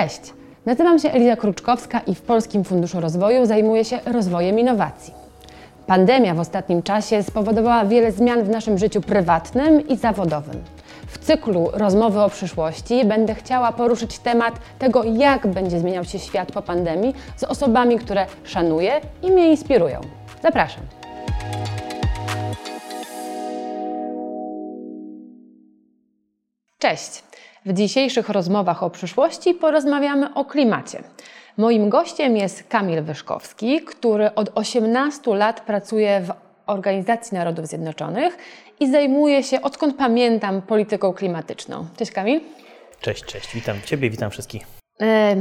Cześć, nazywam się Eliza Kruczkowska i w Polskim Funduszu Rozwoju zajmuję się rozwojem innowacji. Pandemia w ostatnim czasie spowodowała wiele zmian w naszym życiu prywatnym i zawodowym. W cyklu Rozmowy o przyszłości będę chciała poruszyć temat tego, jak będzie zmieniał się świat po pandemii z osobami, które szanuję i mnie inspirują. Zapraszam. Cześć! W dzisiejszych rozmowach o przyszłości porozmawiamy o klimacie. Moim gościem jest Kamil Wyszkowski, który od 18 lat pracuje w Organizacji Narodów Zjednoczonych i zajmuje się, odkąd pamiętam, polityką klimatyczną. Cześć Kamil. Cześć, cześć. Witam Ciebie, witam wszystkich. E,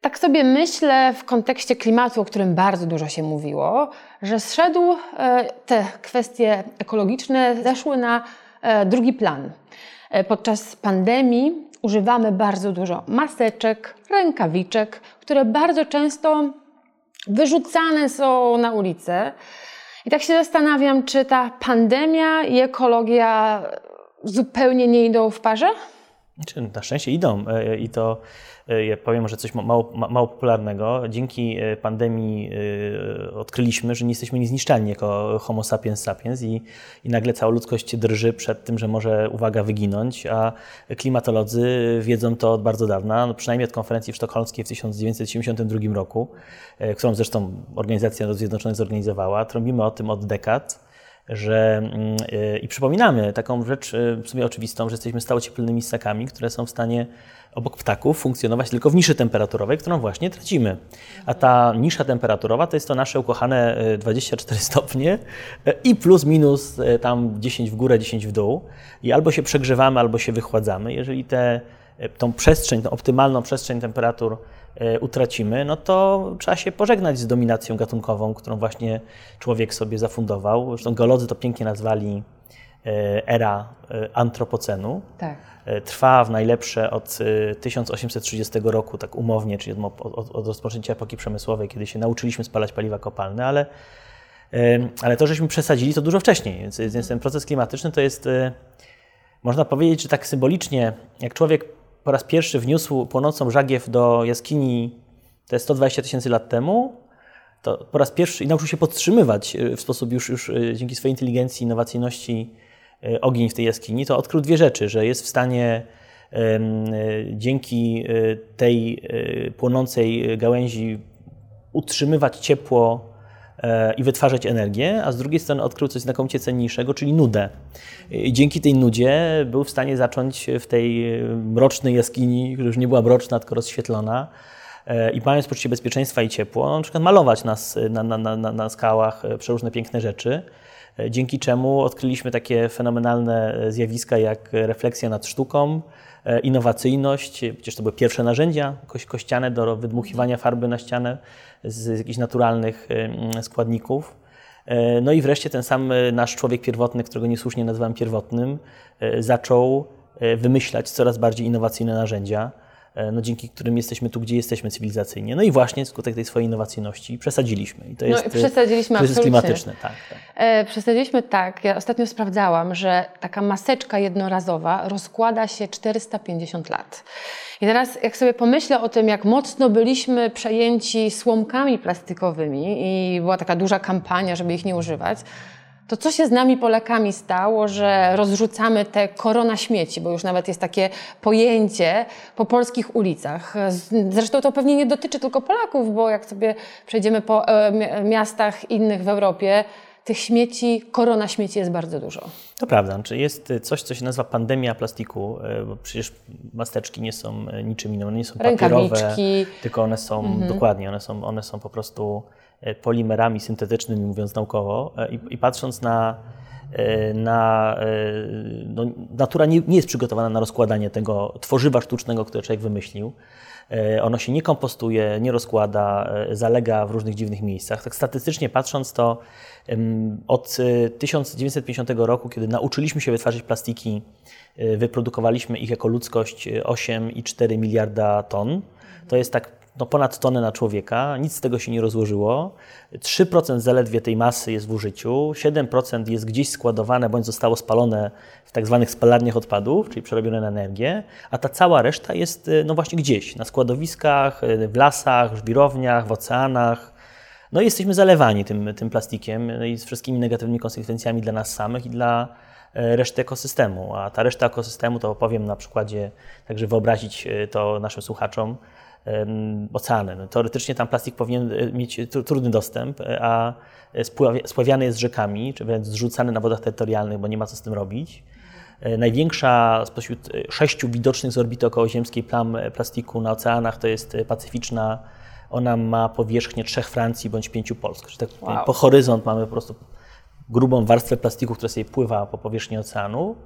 tak sobie myślę w kontekście klimatu, o którym bardzo dużo się mówiło, że zszedł e, te kwestie ekologiczne, zeszły na e, drugi plan. E, podczas pandemii używamy bardzo dużo maseczek, rękawiczek, które bardzo często wyrzucane są na ulicę. I tak się zastanawiam, czy ta pandemia i ekologia zupełnie nie idą w parze? Znaczy, na szczęście idą e, i to ja powiem może coś mało, mało popularnego. Dzięki e, pandemii e, odkryliśmy, że nie jesteśmy niezniszczalni jako homo sapiens sapiens i, i nagle cała ludzkość drży przed tym, że może, uwaga, wyginąć, a klimatolodzy wiedzą to od bardzo dawna, no przynajmniej od konferencji sztokholmskiej w 1972 roku, którą zresztą Organizacja Narodów Zjednoczonych zorganizowała. Trąbimy o tym od dekad że mm, i przypominamy taką rzecz w sumie oczywistą, że jesteśmy stałocieplnymi ssakami, które są w stanie obok ptaków funkcjonować tylko w niszy temperaturowej, którą właśnie tracimy. A ta nisza temperaturowa to jest to nasze ukochane 24 e, stopnie i plus minus tam 10 w górę, 10 w dół. I albo się przegrzewamy, albo się wychładzamy. Jeżeli tę tą przestrzeń, tą optymalną przestrzeń temperatur utracimy, no to trzeba się pożegnać z dominacją gatunkową, którą właśnie człowiek sobie zafundował. Zresztą geolodzy to pięknie nazwali era antropocenu. Tak. E, trwa w najlepsze od 1830 e, roku, tak umownie, czyli od, od, od rozpoczęcia epoki przemysłowej, kiedy się nauczyliśmy spalać paliwa kopalne, ale, e, ale to, żeśmy przesadzili, to dużo wcześniej. Więc, więc ten proces klimatyczny to jest, można powiedzieć, że tak symbolicznie, jak człowiek po raz pierwszy wniósł płonącą żagiew do jaskini te 120 tysięcy lat temu, to po raz pierwszy i nauczył się podtrzymywać w sposób już, już dzięki swojej inteligencji, innowacyjności E, ogień w tej jaskini, to odkrył dwie rzeczy, że jest w stanie dzięki tej płonącej gałęzi utrzymywać ciepło i wytwarzać energię, a z drugiej strony odkrył coś znakomicie cenniejszego, czyli nudę. I dzięki tej nudzie był w stanie zacząć w tej mrocznej jaskini, która już nie była mroczna, tylko rozświetlona, i mając poczucie bezpieczeństwa i ciepło, na przykład malować nas na, na, na, na skałach przeróżne piękne rzeczy. E, dzięki czemu odkryliśmy takie fenomenalne e, zjawiska jak refleksja nad sztuką, e, innowacyjność, przecież to były pierwsze narzędzia kościane do wydmuchiwania farby na ścianę z jakichś naturalnych składników. No i wreszcie ten sam nasz człowiek pierwotny, którego niesłusznie nazywam pierwotnym, zaczął wymyślać coraz bardziej innowacyjne narzędzia. E, no, dzięki którym jesteśmy tu, gdzie jesteśmy cywilizacyjnie. No i właśnie skutek tej swojej innowacyjności przesadziliśmy. I to jest no, przesadziliśmy kryzys absolutnie. klimatyczny. Tak, tak. E, przesadziliśmy tak. Ja ostatnio sprawdzałam, że taka maseczka jednorazowa rozkłada się 450 lat. I teraz, jak sobie pomyślę o tym, jak mocno byliśmy przejęci słomkami plastikowymi i była taka duża kampania, żeby ich nie używać, to co się z nami Polakami stało, że rozrzucamy te korona śmieci, bo już nawet jest takie pojęcie po polskich ulicach. Zresztą to pewnie nie dotyczy tylko Polaków, bo jak sobie przejdziemy po e, miastach innych w Europie, tych śmieci, korona śmieci jest bardzo dużo. To prawda. Czy jest coś, co się nazywa pandemia plastiku, e, bo przecież masteczki nie są niczym innym, one nie są papierowe, tylko one są, mhm. dokładnie, one są, one są po prostu polimerami syntetycznymi, mówiąc naukowo, e, i, i patrząc na, e, na no, natura nie, nie jest przygotowana na rozkładanie tego tworzywa sztucznego, które człowiek wymyślił. Ono się nie kompostuje, nie rozkłada, zalega w różnych dziwnych miejscach. Tak statystycznie patrząc, to od 1950 roku, kiedy nauczyliśmy się wytwarzać plastiki, wyprodukowaliśmy ich jako ludzkość 8,4 miliarda ton. To jest tak no ponad tonę na człowieka, nic z tego się nie rozłożyło. 3% zaledwie tej masy jest w użyciu, 7% jest gdzieś składowane bądź zostało spalone w tak zwanych spalarniach odpadów, czyli przerobione na energię, a ta cała reszta jest y, no właśnie gdzieś, na składowiskach, y, w lasach, w żwirowniach, w oceanach. No i jesteśmy zalewani tym, tym plastikiem no i z wszystkimi negatywnymi konsekwencjami dla nas samych i dla y, reszty ekosystemu. A ta reszta ekosystemu to opowiem na przykładzie, także wyobrazić to naszym słuchaczom, oceany. No, teoretycznie tam plastik powinien e, mieć trudny dostęp, e, a spławiany jest rzekami, czy wręcz zrzucany na wodach terytorialnych, bo nie ma co z tym robić. E, największa spośród sześciu widocznych z orbity okołoziemskiej plam plastiku na oceanach to jest pacyficzna. Ona ma powierzchnię trzech Francji bądź pięciu Polsk. Czyli tak wow. po horyzont mamy po prostu grubą warstwę plastiku, która sobie pływa po powierzchni oceanu.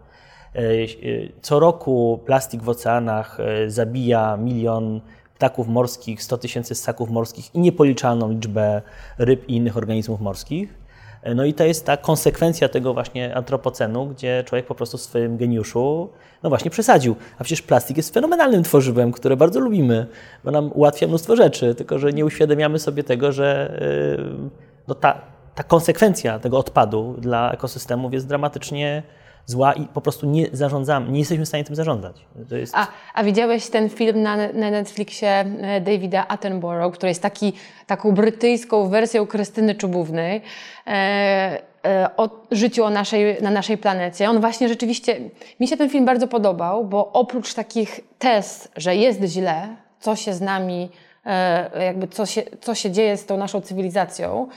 Co roku plastik w oceanach zabija milion ptaków morskich, 100 tysięcy ssaków morskich i niepoliczalną liczbę ryb i innych organizmów morskich. No i to jest ta konsekwencja tego właśnie antropocenu, gdzie człowiek po prostu w swoim geniuszu, no właśnie przesadził. A przecież plastik jest fenomenalnym tworzywem, które bardzo lubimy, bo nam ułatwia mnóstwo rzeczy, tylko że nie uświadamiamy sobie tego, że yy, no ta, ta konsekwencja tego odpadu dla ekosystemów jest dramatycznie zła i po prostu nie zarządzamy, nie jesteśmy w stanie tym zarządzać. Jest... A, a widziałeś ten film na, na Netflixie e, Davida Attenborough, który jest taki, taką brytyjską wersją Krystyny Czubównej e, e, o życiu o naszej, na naszej planecie. On właśnie rzeczywiście, mi się ten film bardzo podobał, bo oprócz takich tez, że jest źle, co się z nami, e, jakby co się, co się dzieje z tą naszą cywilizacją,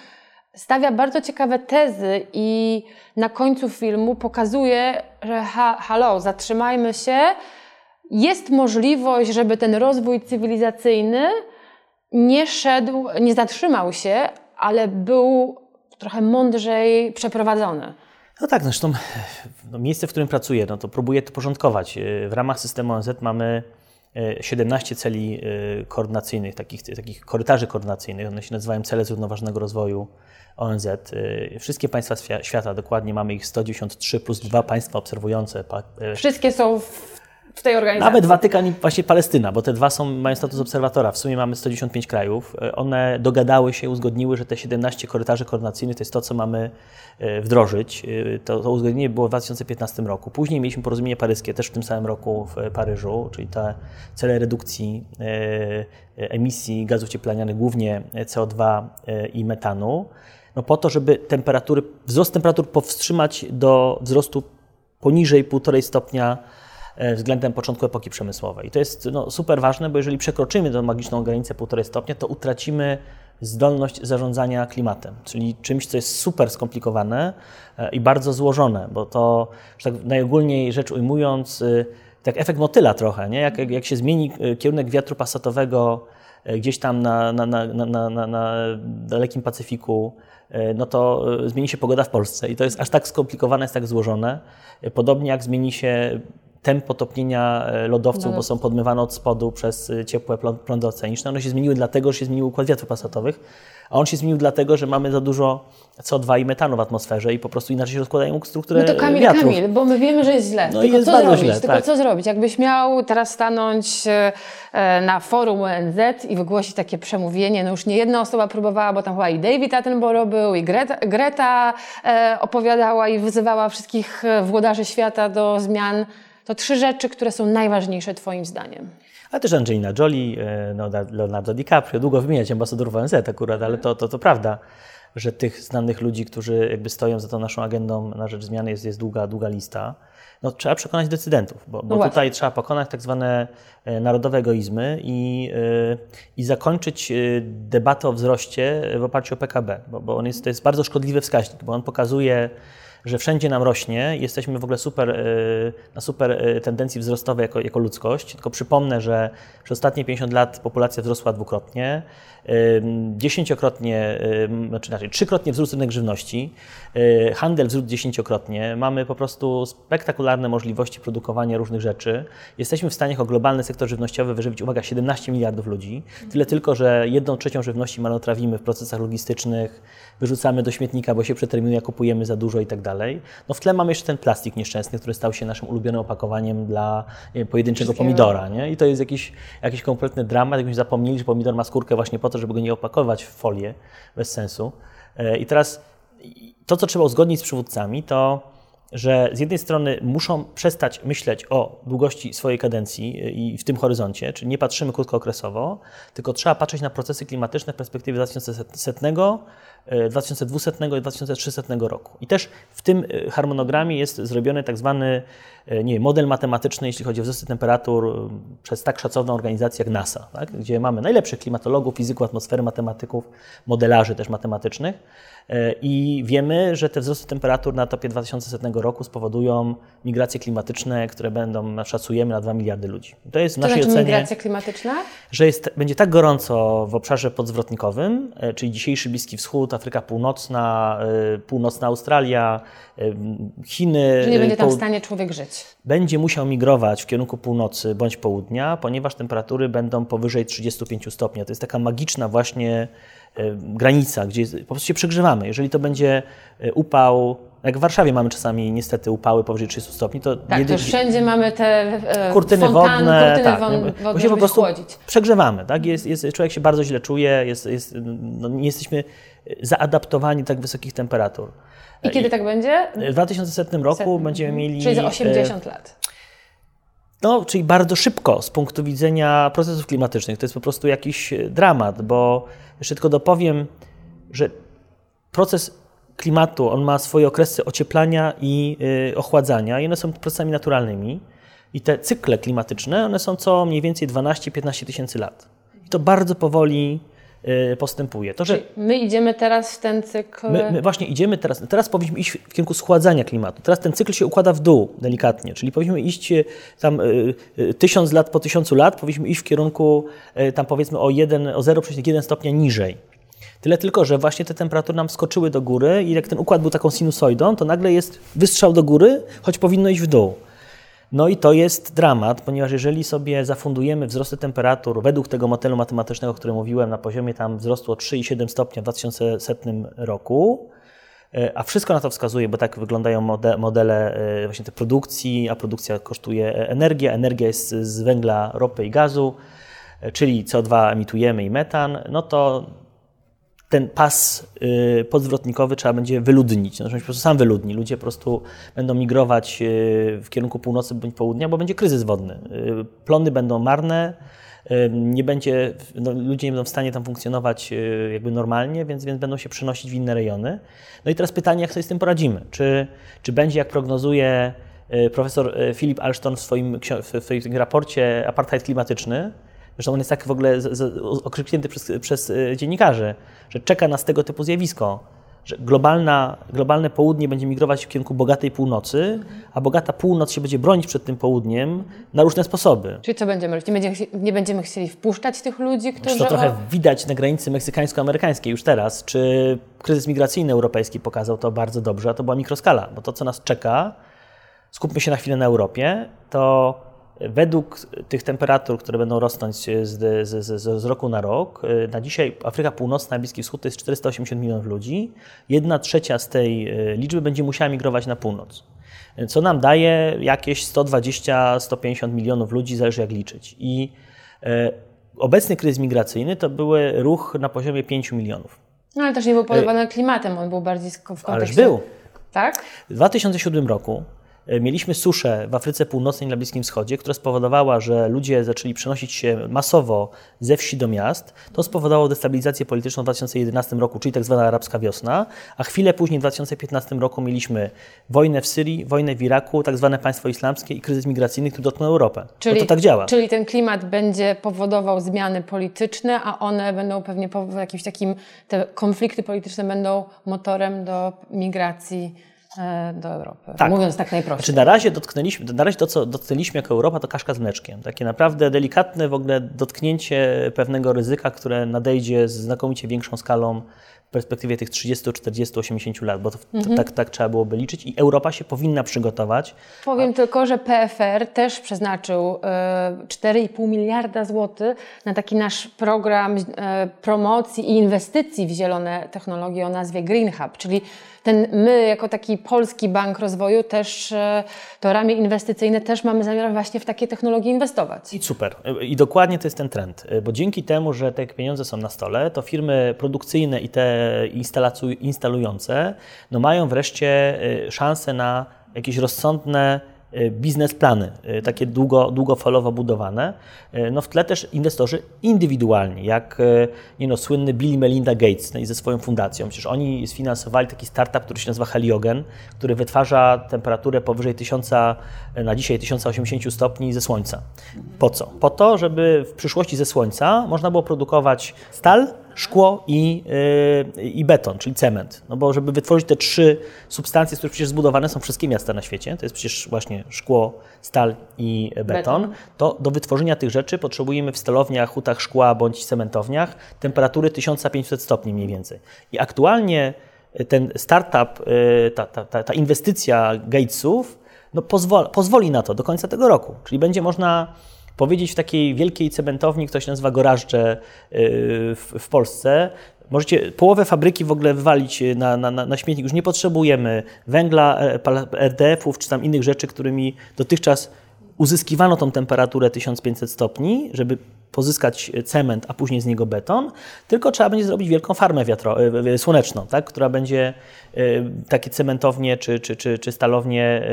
stawia bardzo ciekawe tezy i na końcu filmu pokazuje, że ha, halo, zatrzymajmy się. Jest możliwość, żeby ten rozwój cywilizacyjny nie szedł, nie zatrzymał się, ale był trochę mądrzej przeprowadzony. No tak, zresztą no, miejsce, w którym pracuję, no to próbuję to porządkować. W ramach systemu ONZ mamy 17 e, celi e, koordynacyjnych, takich, takich korytarzy koordynacyjnych. One się nazywają cele zrównoważonego rozwoju ONZ. Y, wszystkie państwa świata, dokładnie mamy ich 193 plus dwa państwa obserwujące. Wszystkie są w tej organizacji. Nawet Watykan i właśnie Palestyna, bo te dwa są, mają status obserwatora. W sumie mamy 195 krajów. Y, one dogadały się, uzgodniły, że te 17 korytarzy koordynacyjnych to jest to, co mamy wdrożyć. To, to uzgodnienie było w 2015 roku. Później mieliśmy porozumienie paryskie, też w tym samym roku w Paryżu, czyli te cele redukcji emisji gazów cieplarnianych, głównie CO2 i metanu no po to, żeby temperatury, wzrost temperatur powstrzymać do wzrostu poniżej 1,5 stopnia e, względem początku epoki przemysłowej. I to jest no, super ważne, bo jeżeli przekroczymy tę magiczną granicę 1,5 stopnia, to utracimy zdolność zarządzania klimatem, czyli czymś, co jest super skomplikowane e, i bardzo złożone, bo to, że tak najogólniej rzecz ujmując, y, tak efekt motyla trochę, nie? Jak, jak się zmieni y, kierunek wiatru pasatowego e, gdzieś tam na, na, na, na, na, na dalekim Pacyfiku, E, no to e, zmieni się pogoda w Polsce. I to jest aż tak skomplikowane, jest tak złożone. E, podobnie jak zmieni się tempo topnienia lodowców, bo są podmywane od spodu przez ciepłe prądy oceaniczne. One się zmieniły dlatego, że się zmienił układ wiatrów pasatowych, a on się zmienił dlatego, że mamy za dużo CO2 i metanu w atmosferze i po prostu inaczej się rozkładają strukturę No to Kamil, wiatrów. Kamil, bo my wiemy, że jest źle. No Tylko jest co zrobić? źle. Tylko tak. co zrobić? Jakbyś miał teraz stanąć e, na forum ONZ i wygłosić takie przemówienie, no już nie jedna osoba próbowała, bo tam chyba i David Attenborough był, i Greta, Greta e, opowiadała i wyzywała wszystkich e, włodarzy świata do zmian. To trzy rzeczy, które są najważniejsze Twoim zdaniem ale też Angelina Jolie, no, Leonardo DiCaprio, długo wymieniać ambasadorów ONZ akurat, ale to, to, to prawda że tych znanych ludzi, którzy jakby stoją za tą naszą agendą na rzecz zmiany jest, jest długa, długa lista. No, trzeba przekonać decydentów, bo, bo no tutaj trzeba pokonać tak zwane e, narodowe egoizmy i, e, i zakończyć e, debatę o wzroście w oparciu o PKB, bo, bo on jest, to jest bardzo szkodliwy wskaźnik, bo on pokazuje że wszędzie nam rośnie, jesteśmy w ogóle super, na super tendencji wzrostowej jako, jako ludzkość. Tylko przypomnę, że przez ostatnie 50 lat populacja wzrosła dwukrotnie dziesięciokrotnie, znaczy inaczej, trzykrotnie wzrósł rynek żywności, y, handel wzrósł dziesięciokrotnie, mamy po prostu spektakularne możliwości produkowania różnych rzeczy. Jesteśmy w stanie jako globalny sektor żywnościowy wyżywić, uwaga, 17 miliardów ludzi. Tyle tylko, że jedną trzecią żywności marnotrawimy w procesach logistycznych, wyrzucamy do śmietnika, bo się przeterminuje, kupujemy za dużo i tak dalej. No w tle mamy jeszcze ten plastik nieszczęsny, który stał się naszym ulubionym opakowaniem dla wiem, pojedynczego pomidora. Nie? I to jest jakiś, jakiś kompletny dramat, jakbyśmy zapomnieli, że pomidor ma skórkę właśnie po to, żeby go nie opakować w folię bez sensu. E, I teraz to, co trzeba uzgodnić z przywódcami, to że z jednej strony muszą przestać myśleć o długości swojej kadencji e, i w tym horyzoncie, czyli nie patrzymy krótkookresowo, tylko trzeba patrzeć na procesy klimatyczne w perspektywie 2100, e, 2200 i 2300 roku. I też w tym e, harmonogramie jest zrobiony tak zwany e, nie, wiem, model matematyczny, jeśli chodzi o wzrosty temperatur e, przez tak szacowną organizację jak NASA, tak? gdzie mamy najlepszych klimatologów, fizyków atmosfery, matematyków, modelarzy też matematycznych e, i wiemy, że te wzrosty temperatur na topie 2100 roku spowodują migracje klimatyczne, które będą, szacujemy, na 2 miliardy ludzi. To jest w naszej znaczy ocenie migracja klimatyczna? że jest, będzie tak gorąco w obszarze podzwrotnikowym, e, czyli dzisiejszy Bliski Wschód, Afryka Północna, e, Północna Australia, e, Chiny. Że nie będzie tam w poł- stanie człowiek żyć. będzie musiał migrować w kierunku północy bądź południa, ponieważ temperatury będą powyżej 35 stopni. To jest taka magiczna właśnie granica, gdzie po prostu się przegrzewamy. Jeżeli to będzie upał, jak w Warszawie mamy czasami niestety upały powyżej 30 stopni, to Tak, to jedy- już wszędzie mamy te e, kurtyny wodne, kurtyny tak, won- bo się po prostu przegrzewamy, tak? Jest, jest, człowiek się bardzo źle czuje, jest, jest, no, nie jesteśmy zaadaptowani tak wysokich temperatur. I kiedy tak będzie? W 2100 roku będziemy mieli... Czyli za e, 80 lat. No, czyli bardzo szybko z punktu widzenia procesów klimatycznych. To jest po prostu jakiś e, dramat, bo jeszcze tylko dopowiem, że proces klimatu, on ma swoje okresy ocieplania i y, ochładzania i one są procesami naturalnymi. I te cykle klimatyczne, one są co mniej więcej 12-15 tysięcy lat. I to bardzo powoli postępuje. To, że my idziemy teraz w ten cykl. My, my właśnie idziemy teraz, teraz powinniśmy iść w kierunku schładzania klimatu. Teraz ten cykl się układa w dół delikatnie, czyli powinniśmy iść e, tam y, y, tysiąc lat po tysiącu lat, powinniśmy iść w kierunku y, tam powiedzmy o, 1, o 0,1 stopnia niżej. Tyle tylko, że właśnie te temperatury nam skoczyły do góry i jak ten układ był taką sinusoidą, to nagle jest wystrzał do góry, choć powinno iść w dół. No i to jest dramat, ponieważ jeżeli sobie zafundujemy wzrosty temperatur według tego modelu matematycznego, o którym mówiłem, na poziomie tam wzrostu o 3,7 stopnia w 2100 roku, e, a wszystko na to wskazuje, bo tak wyglądają mode- modele e, właśnie tej produkcji, a produkcja kosztuje energię, energia jest z węgla, ropy i gazu, e, czyli CO2 emitujemy i metan, no to ten pas y, podzwrotnikowy trzeba będzie wyludnić. Że po prostu sam wyludni. Ludzie po prostu będą migrować y, w kierunku północy bądź południa, bo będzie kryzys wodny. Y, plony będą marne, nie będzie, no, ludzie nie będą w stanie tam funkcjonować jakby normalnie, więc, więc będą się przenosić w inne rejony. No i teraz pytanie, jak sobie z tym poradzimy? Czy, czy będzie, jak prognozuje profesor Philip Alston w swoim, w swoim raporcie Apartheid klimatyczny, Zresztą on jest tak w ogóle z, z, okrzyknięty przez, przez y, dziennikarzy, że czeka nas tego typu zjawisko, że globalna, globalne południe będzie migrować w kierunku bogatej północy, a bogata północ się będzie bronić przed tym południem na różne sposoby. Czyli co będziemy robić? Nie będziemy, nie będziemy chcieli wpuszczać tych ludzi, którzy. To trochę widać na granicy meksykańsko-amerykańskiej już teraz. Czy kryzys migracyjny europejski pokazał to bardzo dobrze, a to była mikroskala, bo to, co nas czeka, skupmy się na chwilę na Europie, to według tych temperatur, które będą rosnąć z, z, z, z roku na rok, na dzisiaj Afryka Północna, Bliski Wschód to jest 480 milionów ludzi. Jedna trzecia z tej e, liczby będzie musiała migrować na północ. Co nam daje jakieś 120-150 milionów ludzi, zależy jak liczyć. I e, obecny kryzys migracyjny to był ruch na poziomie 5 milionów. No ale też nie był podawany klimatem, on był bardziej w Ależ kontekście. był. Tak? W 2007 roku e, mieliśmy suszę w Afryce Północnej i na Bliskim Wschodzie, która spowodowała, że ludzie zaczęli przenosić się masowo ze wsi do miast. To spowodowało destabilizację polityczną w 2011 roku, czyli tak zwana arabska wiosna, a chwilę później w 2015 roku mieliśmy wojnę w Syrii, wojnę w Iraku, tak zwane państwo islamskie i kryzys migracyjny, który dotknął Europę. Czyli, no to tak działa. Czyli ten klimat będzie powodował zmiany polityczne, a one będą pewnie po jakimś takim, te konflikty polityczne będą motorem do migracji e, do Europy. Tak. Mówiąc tak najprościej. Znaczy na razie dotknęliśmy, na razie to, co dotknęliśmy jako Europa, to kaszka z mleczkiem. Takie naprawdę delikatne w ogóle dotknięcie pewnego ryzyka, które nadejdzie z znakomicie większą skalą w perspektywie tych 30, 40, 80 lat, bo to, to, tak, tak trzeba byłoby liczyć i Europa się powinna przygotować. Powiem tylko, że PFR też przeznaczył e, 4,5 miliarda złotych na taki nasz program e, promocji i inwestycji w zielone technologie o nazwie Green Hub, czyli ten, my jako taki polski bank rozwoju też e, to ramię inwestycyjne też mamy zamiar właśnie w takie technologie inwestować. I super. I dokładnie to jest ten trend, bo dzięki temu, że te pieniądze są na stole, to firmy produkcyjne i te instalujące no mają wreszcie y, szansę na jakieś rozsądne biznesplany, y, takie długo, długofalowo budowane. No w tle też inwestorzy indywidualni, jak nie no, słynny Bill Melinda Gates no i ze swoją fundacją. Przecież oni sfinansowali taki startup, który się nazywa Heliogen, który wytwarza temperaturę powyżej 1000, na dzisiaj 1080 stopni ze słońca. Po co? Po to, żeby w przyszłości ze słońca można było produkować stal, szkło i, yy, i beton, czyli cement. No bo żeby wytworzyć te trzy substancje, z których przecież zbudowane są wszystkie miasta na świecie, to jest przecież właśnie szkło, stal i beton, beton. to do wytworzenia tych rzeczy potrzebujemy w stalowniach, hutach szkła bądź cementowniach temperatury 1500 stopni mniej więcej. I aktualnie ten startup, yy, ta, ta, ta, ta inwestycja Gatesów no pozwoli, pozwoli na to do końca tego roku. Czyli będzie można powiedzieć w takiej wielkiej cementowni, ktoś nazywa Gorażdże y, w, w Polsce, Możecie połowę fabryki w ogóle wywalić na, na, na śmietnik. Już nie potrzebujemy węgla, e, RDF-ów czy tam innych rzeczy, którymi dotychczas uzyskiwano tą temperaturę 1500 stopni, żeby pozyskać cement, a później z niego beton, tylko trzeba będzie zrobić wielką farmę wiatro, e, słoneczną, tak, która będzie e, takie cementownie czy, czy, czy, czy stalownie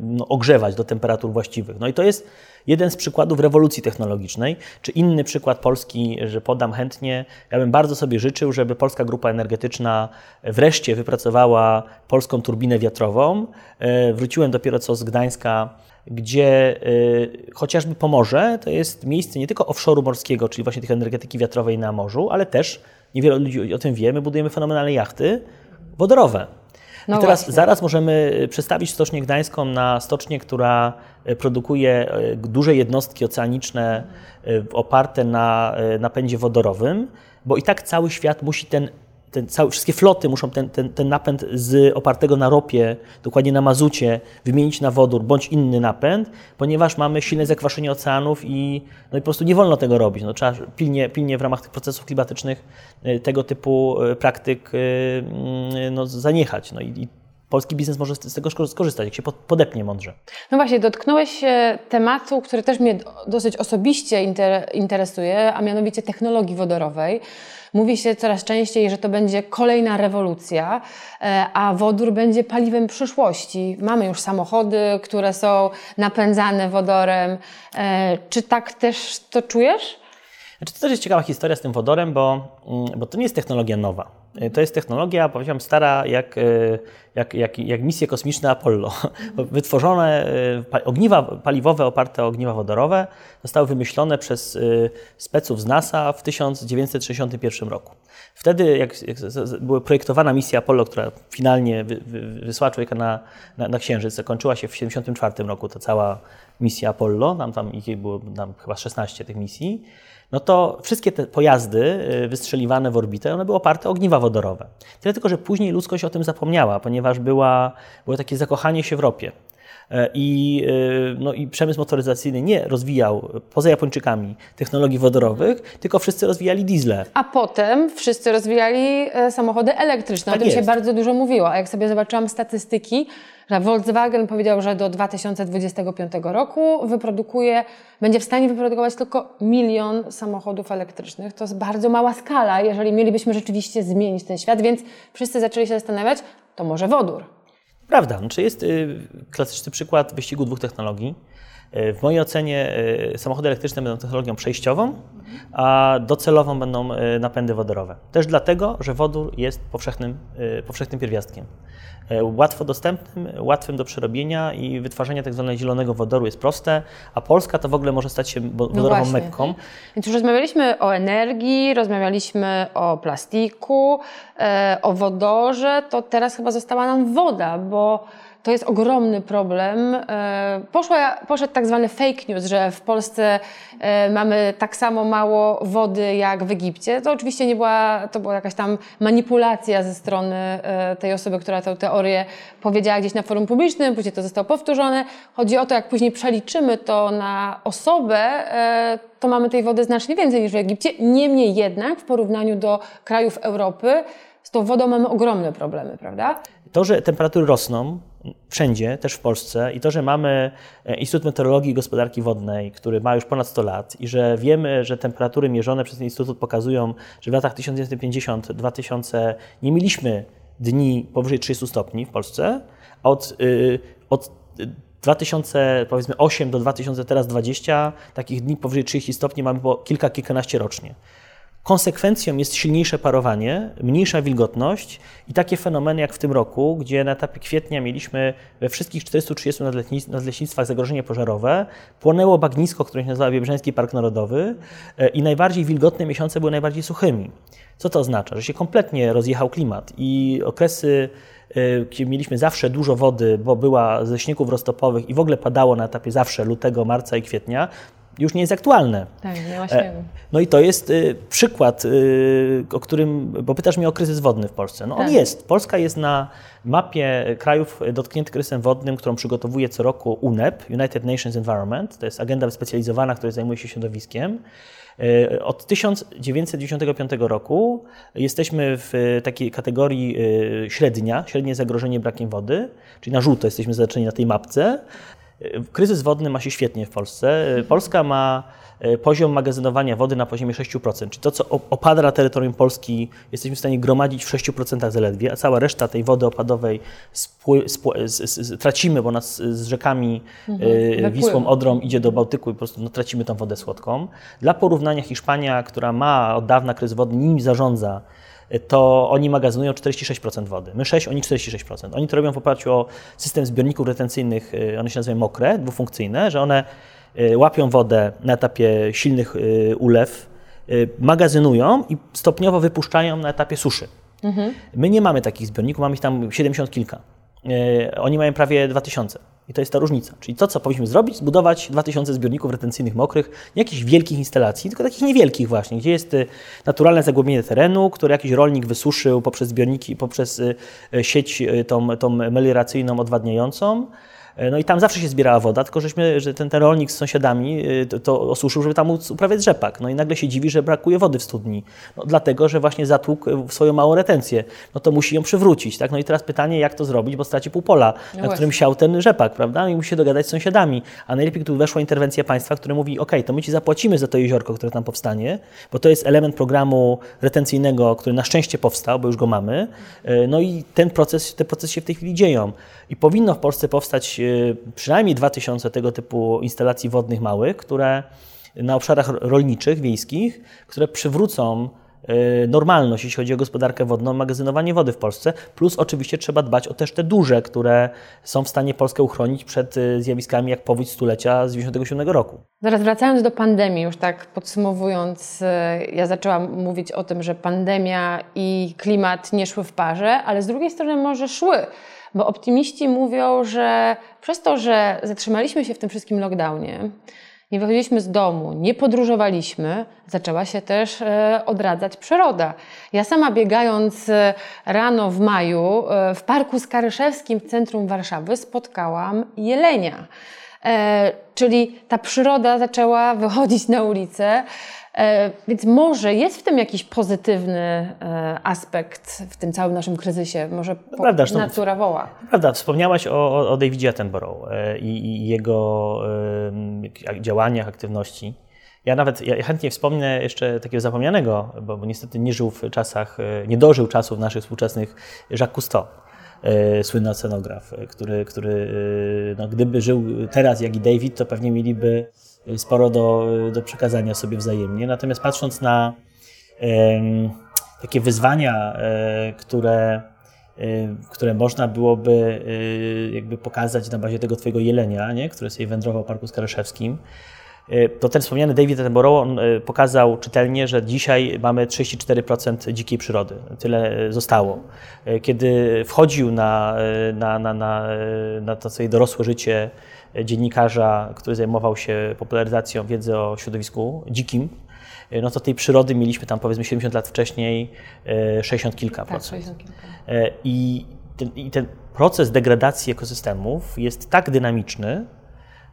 no, ogrzewać do temperatur właściwych. No i to jest jeden z przykładów rewolucji technologicznej, czy inny przykład Polski, że podam chętnie. Ja bym bardzo sobie życzył, żeby Polska Grupa Energetyczna wreszcie wypracowała polską turbinę wiatrową. E, wróciłem dopiero co z Gdańska, gdzie y, chociażby Pomorze to jest miejsce nie tylko offshore'u morskiego, czyli właśnie tych energetyki wiatrowej na morzu, ale też, niewiele ludzi o tym wie, my budujemy fenomenalne jachty wodorowe. No I teraz właśnie. zaraz możemy y, przestawić Stocznię Gdańską na stocznię, która y, produkuje duże jednostki oceaniczne oparte na napędzie wodorowym, bo i tak cały świat musi ten ten wszystkie floty muszą ten, ten, ten napęd z opartego na ropie, dokładnie na mazucie, wymienić na wodór bądź inny napęd, ponieważ mamy silne zakwaszenie oceanów i, no i po prostu nie wolno tego robić. No, trzeba pilnie, pilnie w ramach tych procesów klimatycznych y, tego typu y, praktyk y, mm, no, zaniechać. No i, i polski biznes może z tego skorzystać, jak się podepnie mądrze. No właśnie, dotknąłeś się tematu, który też mnie dosyć osobiście interesuje, a mianowicie technologii wodorowej. Mówi się coraz częściej, że to będzie kolejna rewolucja, e, a wodór będzie paliwem przyszłości. Mamy już samochody, które są napędzane wodorem. E, czy tak też to czujesz? Znaczy, to też jest ciekawa historia z tym wodorem, bo, mm, bo to nie jest technologia nowa. E, to jest technologia, powiedziałbym, stara jak, jak, jak, jak misje kosmiczne Apollo. Wytworzone ogniwa paliwowe oparte o ogniwa wodorowe zostały wymyślone przez speców z NASA w 1961 roku. Wtedy, jak była projektowana misja Apollo, która finalnie wy, wy, wysłała człowieka na, na, na Księżyc, zakończyła się w 1974 roku, ta cała misja Apollo, tam, tam ich było tam chyba 16 tych misji, no to wszystkie te pojazdy y, wystrzeliwane w orbitę, one były oparte o ogniwa wodorowe. Tyle tylko, że później ludzkość o tym zapomniała, ponieważ była, było takie zakochanie się w ropie. E, I, e, no, I przemysł motoryzacyjny nie rozwijał, poza Japończykami, technologii wodorowych, tylko wszyscy rozwijali diesle. A potem wszyscy rozwijali e, samochody elektryczne. Tak o tym jest. się bardzo dużo mówiło. A jak sobie zobaczyłam statystyki, że Volkswagen powiedział, że do 2025 roku wyprodukuje, będzie w stanie wyprodukować tylko milion samochodów elektrycznych. To jest bardzo mała skala, jeżeli mielibyśmy rzeczywiście zmienić ten świat, więc wszyscy zaczęli się zastanawiać, to może wodór. Prawda, znaczy jest y, klasyczny przykład wyścigu dwóch technologii. Y, w mojej ocenie y, samochody elektryczne będą technologią przejściową, a docelową będą napędy wodorowe. Też dlatego, że wodór jest powszechnym, powszechnym pierwiastkiem. E, łatwo dostępnym, łatwym do przerobienia i wytwarzanie tak zwanego zielonego wodoru jest proste, a Polska to w ogóle może stać się no wodorową no mekką. Więc już rozmawialiśmy o energii, rozmawialiśmy o plastiku, e, o wodorze, to teraz chyba została nam woda, bo to jest ogromny problem. E, poszła, poszedł tak zwany fake news, że w Polsce e, mamy tak samo mało wody jak w Egipcie. To oczywiście nie była, to była jakaś tam manipulacja ze strony e, tej osoby, która tę teorię powiedziała gdzieś na forum publicznym, później to zostało powtórzone. Chodzi o to, jak później przeliczymy to na osobę, to mamy tej wody znacznie więcej niż w Egipcie. Niemniej jednak w porównaniu do krajów Europy z tą wodą mamy ogromne problemy, prawda? To, że temperatury rosną wszędzie, też w Polsce, i to, że mamy e, Instytut Meteorologii i Gospodarki Wodnej, który ma już ponad 100 lat, i że wiemy, że temperatury mierzone przez ten instytut pokazują, że w latach 1950-2000 nie mieliśmy dni powyżej 30 stopni w Polsce, a od, yy, od 2008 do 2020 takich dni powyżej 30 stopni mamy po kilka, kilkanaście rocznie. Konsekwencją jest silniejsze parowanie, mniejsza wilgotność i takie fenomeny jak w tym roku, gdzie na etapie kwietnia mieliśmy we wszystkich 430 nadleśnictwach zagrożenie pożarowe, płonęło bagnisko, które się nazywa Biebrzański Park Narodowy e, i najbardziej wilgotne miesiące były najbardziej suchymi. Co to oznacza? Że się kompletnie rozjechał klimat i okresy e, gdzie mieliśmy zawsze dużo wody, bo była ze śniegów roztopowych i w ogóle padało na etapie zawsze lutego, marca i kwietnia, już nie jest aktualne. Tak, nie śniegu. No i to jest y, przykład, y, o którym, bo pytasz mnie o kryzys wodny w Polsce. No tak. on jest. Polska jest na mapie krajów dotkniętych kryzysem wodnym, którą przygotowuje co roku UNEP, United Nations Environment. To jest agenda wyspecjalizowana, która zajmuje się środowiskiem. Y, od 1995 roku jesteśmy w takiej kategorii średnia, średnie zagrożenie brakiem wody, czyli na żółto jesteśmy zaznaczeni na tej mapce. Kryzys wodny ma się świetnie w Polsce. Polska ma e, poziom magazynowania wody na poziomie 6%, czyli to, co opada na terytorium Polski, jesteśmy w stanie gromadzić w 6% zaledwie, a cała reszta tej wody opadowej tracimy, bo nas z rzekami mhm, e, Wisłą, Odrą idzie do Bałtyku i po prostu no, tracimy tą wodę słodką. Dla porównania Hiszpania, która ma od dawna kryzys wodny, nim zarządza, to oni magazynują 46% wody. My 6, oni 46%. Oni to robią w oparciu o system zbiorników retencyjnych, y, one się nazywają mokre, dwufunkcyjne, że one y, łapią wodę na etapie silnych y, ulew, magazynują i stopniowo wypuszczają na etapie suszy. Mhm. My nie mamy takich zbiorników, mamy ich tam 70 kilka. Oni mają prawie 2000. I to jest ta różnica. Czyli to, co powinniśmy zrobić, zbudować 2000 zbiorników retencyjnych mokrych, nie jakichś wielkich instalacji, tylko takich niewielkich właśnie, gdzie jest y, naturalne zagłębienie terenu, które jakiś rolnik wysuszył poprzez zbiorniki, poprzez y, y, sieć tą, tą melioracyjną, odwadniającą no i tam zawsze się zbierała woda, tylko żeśmy, że ten, ten rolnik z sąsiadami y, to, to osuszył, żeby tam móc uprawiać rzepak. No i nagle się dziwi, że brakuje wody w studni. No, dlatego, że właśnie zatłukł y, swoją małą retencję. No to musi ją przywrócić. Tak? No i teraz pytanie, jak to zrobić, bo straci pół pola, no na którym siał ten rzepak, prawda? I musi się dogadać z sąsiadami. A najlepiej tu weszła interwencja państwa, które mówi, ok, to my ci zapłacimy za to jeziorko, które tam powstanie, bo to jest element programu retencyjnego, który na szczęście powstał, bo już go mamy. E, no i ten proces, te procesy się w tej chwili dzieją. I powinno w Polsce powstać y, przynajmniej 2000 tego typu instalacji wodnych małych, które na obszarach rolniczych, wiejskich, które przywrócą y, normalność, jeśli chodzi o gospodarkę wodną, magazynowanie wody w Polsce. Plus oczywiście trzeba dbać o też te duże, które są w stanie Polskę uchronić przed y, zjawiskami jak powódź stulecia z 1997 roku. Zaraz wracając do pandemii, już tak podsumowując, ja zaczęłam mówić o tym, że pandemia i klimat nie szły w parze, ale z drugiej strony może szły bo optymiści mówią, że przez to, że zatrzymaliśmy się w tym wszystkim lockdownie, nie wychodziliśmy z domu, nie podróżowaliśmy, zaczęła się też e, odradzać przyroda. Ja sama biegając e, rano w maju e, w Parku Skaryszewskim w centrum Warszawy spotkałam jelenia. Czyli ta przyroda zaczęła wychodzić na ulicę. E, więc może jest w tym jakiś pozytywny e, aspekt w tym całym naszym kryzysie. Może no Prawda, natura woła. Prawda, wspomniałaś o, o Davidzie Attenborough e, i, i jego działaniach, aktywności. Ja nawet ja chętnie wspomnę jeszcze takiego zapomnianego, bo, bo, niestety nie żył w czasach, nie dożył czasów naszych współczesnych Jacques Cousteau, słynny scenograf, który, który no, gdyby żył teraz jak i David, to pewnie mieliby sporo do, do przekazania sobie wzajemnie. Natomiast patrząc na takie wyzwania, e, które, e, które można byłoby e, jakby pokazać na bazie tego twojego jelenia, nie? który sobie wędrował w Parku Skaryszewskim, to ten wspomniany David Attenborough on pokazał czytelnie, że dzisiaj mamy 34% dzikiej przyrody. Tyle zostało. Kiedy wchodził na, na, na, na, na to swoje dorosłe życie dziennikarza, który zajmował się popularyzacją wiedzy o środowisku dzikim, no to tej przyrody mieliśmy tam powiedzmy 70 lat wcześniej 60 kilka tak, procent. 60 kilka. I ten, I ten proces degradacji ekosystemów jest tak dynamiczny,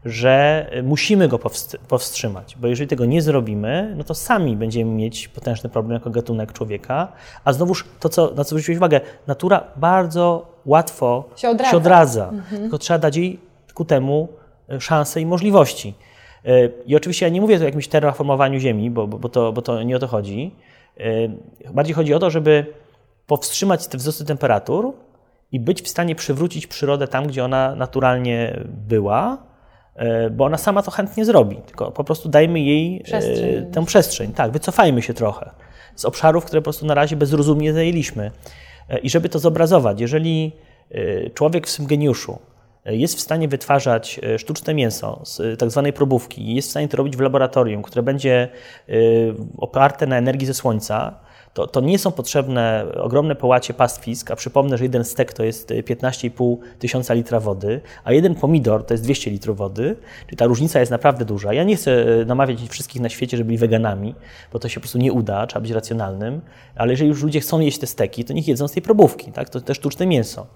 że musimy go powstrzymać, bo jeżeli tego nie zrobimy, no to sami będziemy mieć potężny problem jako gatunek człowieka, a znowuż to, co, na co zwróciłeś uwagę, natura bardzo łatwo się odradza, się odradza mhm. tylko trzeba dać jej ku temu e, szanse i możliwości. E, I oczywiście ja nie mówię tu o jakimś terraformowaniu Ziemi, bo, bo, to, bo to nie o to chodzi. E, bardziej chodzi o to, żeby powstrzymać te wzrosty temperatur i być w stanie przywrócić przyrodę tam, gdzie ona naturalnie była, bo ona sama to chętnie zrobi. Tylko po prostu dajmy jej przestrzeń. tę przestrzeń. Tak, wycofajmy się trochę z obszarów, które po prostu na razie bezrozumnie zajęliśmy. I żeby to zobrazować, jeżeli człowiek w swym geniuszu jest w stanie wytwarzać sztuczne mięso z tak zwanej probówki, jest w stanie to robić w laboratorium, które będzie oparte na energii ze słońca, to, to nie są potrzebne ogromne połacie pastwisk, a przypomnę, że jeden stek to jest 15,5 tysiąca litra wody, a jeden pomidor to jest 200 litrów wody, czyli ta różnica jest naprawdę duża. Ja nie chcę e, namawiać wszystkich na świecie, żeby byli weganami, bo to się po prostu nie uda, trzeba być racjonalnym, ale jeżeli już ludzie chcą jeść te steki, to niech jedzą z tej probówki, tak? to też sztuczne mięso.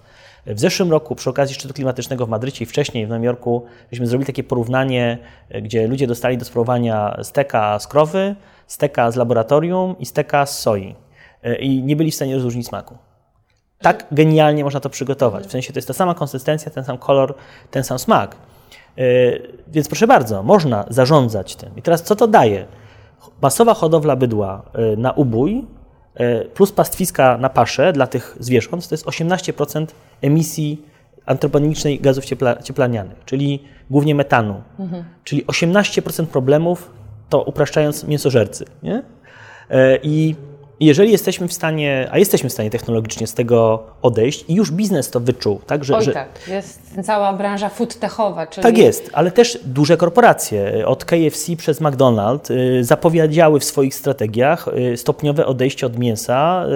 W zeszłym roku, przy okazji szczytu klimatycznego w Madrycie i wcześniej w Nowym Jorku, żeśmy zrobili takie porównanie, e, gdzie ludzie dostali do spróbowania steka z krowy, steka z laboratorium i steka z soi. E, I nie byli w stanie rozróżnić smaku. Tak genialnie można to przygotować. W sensie to jest ta sama konsystencja, ten sam kolor, ten sam smak. E, więc proszę bardzo, można zarządzać tym. I teraz co to daje? Masowa hodowla bydła na ubój plus pastwiska na paszę dla tych zwierząt to jest 18% emisji antropogenicznej gazów ciepla, cieplarnianych, czyli głównie metanu. Mhm. Czyli 18% problemów to upraszczając mięsożercy. Nie? E, I jeżeli jesteśmy w stanie, a jesteśmy w stanie technologicznie z tego odejść i już biznes to wyczuł, tak? Że, Oj, że... tak. Jest cała branża food techowa. Czyli... Tak jest, ale też duże korporacje od KFC przez McDonald's y, zapowiedziały w swoich strategiach y, stopniowe odejście od mięsa,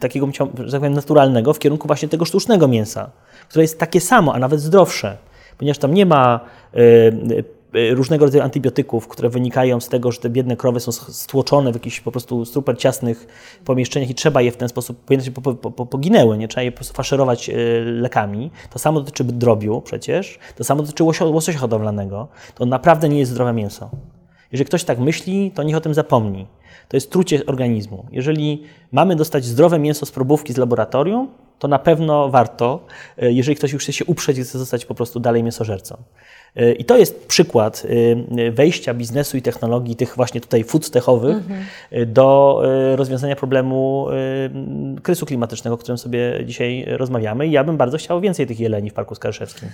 takiego, że tak powiem, naturalnego, w kierunku właśnie tego sztucznego mięsa, które jest takie samo, a nawet zdrowsze, ponieważ tam nie ma różnego rodzaju antybiotyków, które wynikają z tego, że te biedne krowy są stłoczone w jakichś po prostu super ciasnych pomieszczeniach i trzeba je w ten sposób, powinny po, po, po, poginęły, nie trzeba je po prostu faszerować y, lekami. To samo dotyczy drobiu przecież, to samo dotyczy łososia hodowlanego. To naprawdę nie jest zdrowe mięso. Jeżeli ktoś tak myśli, to niech o tym zapomni. To jest trucie organizmu. Jeżeli mamy dostać zdrowe mięso z probówki z laboratorium, to na pewno warto, y, jeżeli ktoś już chce się uprzeć i chce zostać po prostu dalej mięsożercą. I to jest przykład y, wejścia biznesu i technologii, tych właśnie tutaj food techowych, mhm. do rozwiązania problemu kryzysu klimatycznego, o którym sobie dzisiaj rozmawiamy. I ja bym bardzo chciał więcej tych jeleni w Parku Skaryszewskim.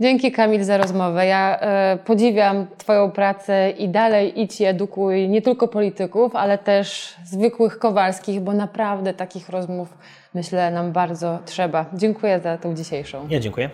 Dzięki Kamil za rozmowę. Ja e, podziwiam Twoją pracę i dalej idź i edukuj nie tylko polityków, ale też zwykłych Kowalskich, bo naprawdę takich rozmów myślę nam bardzo trzeba. Dziękuję za tą dzisiejszą. Ja dziękuję.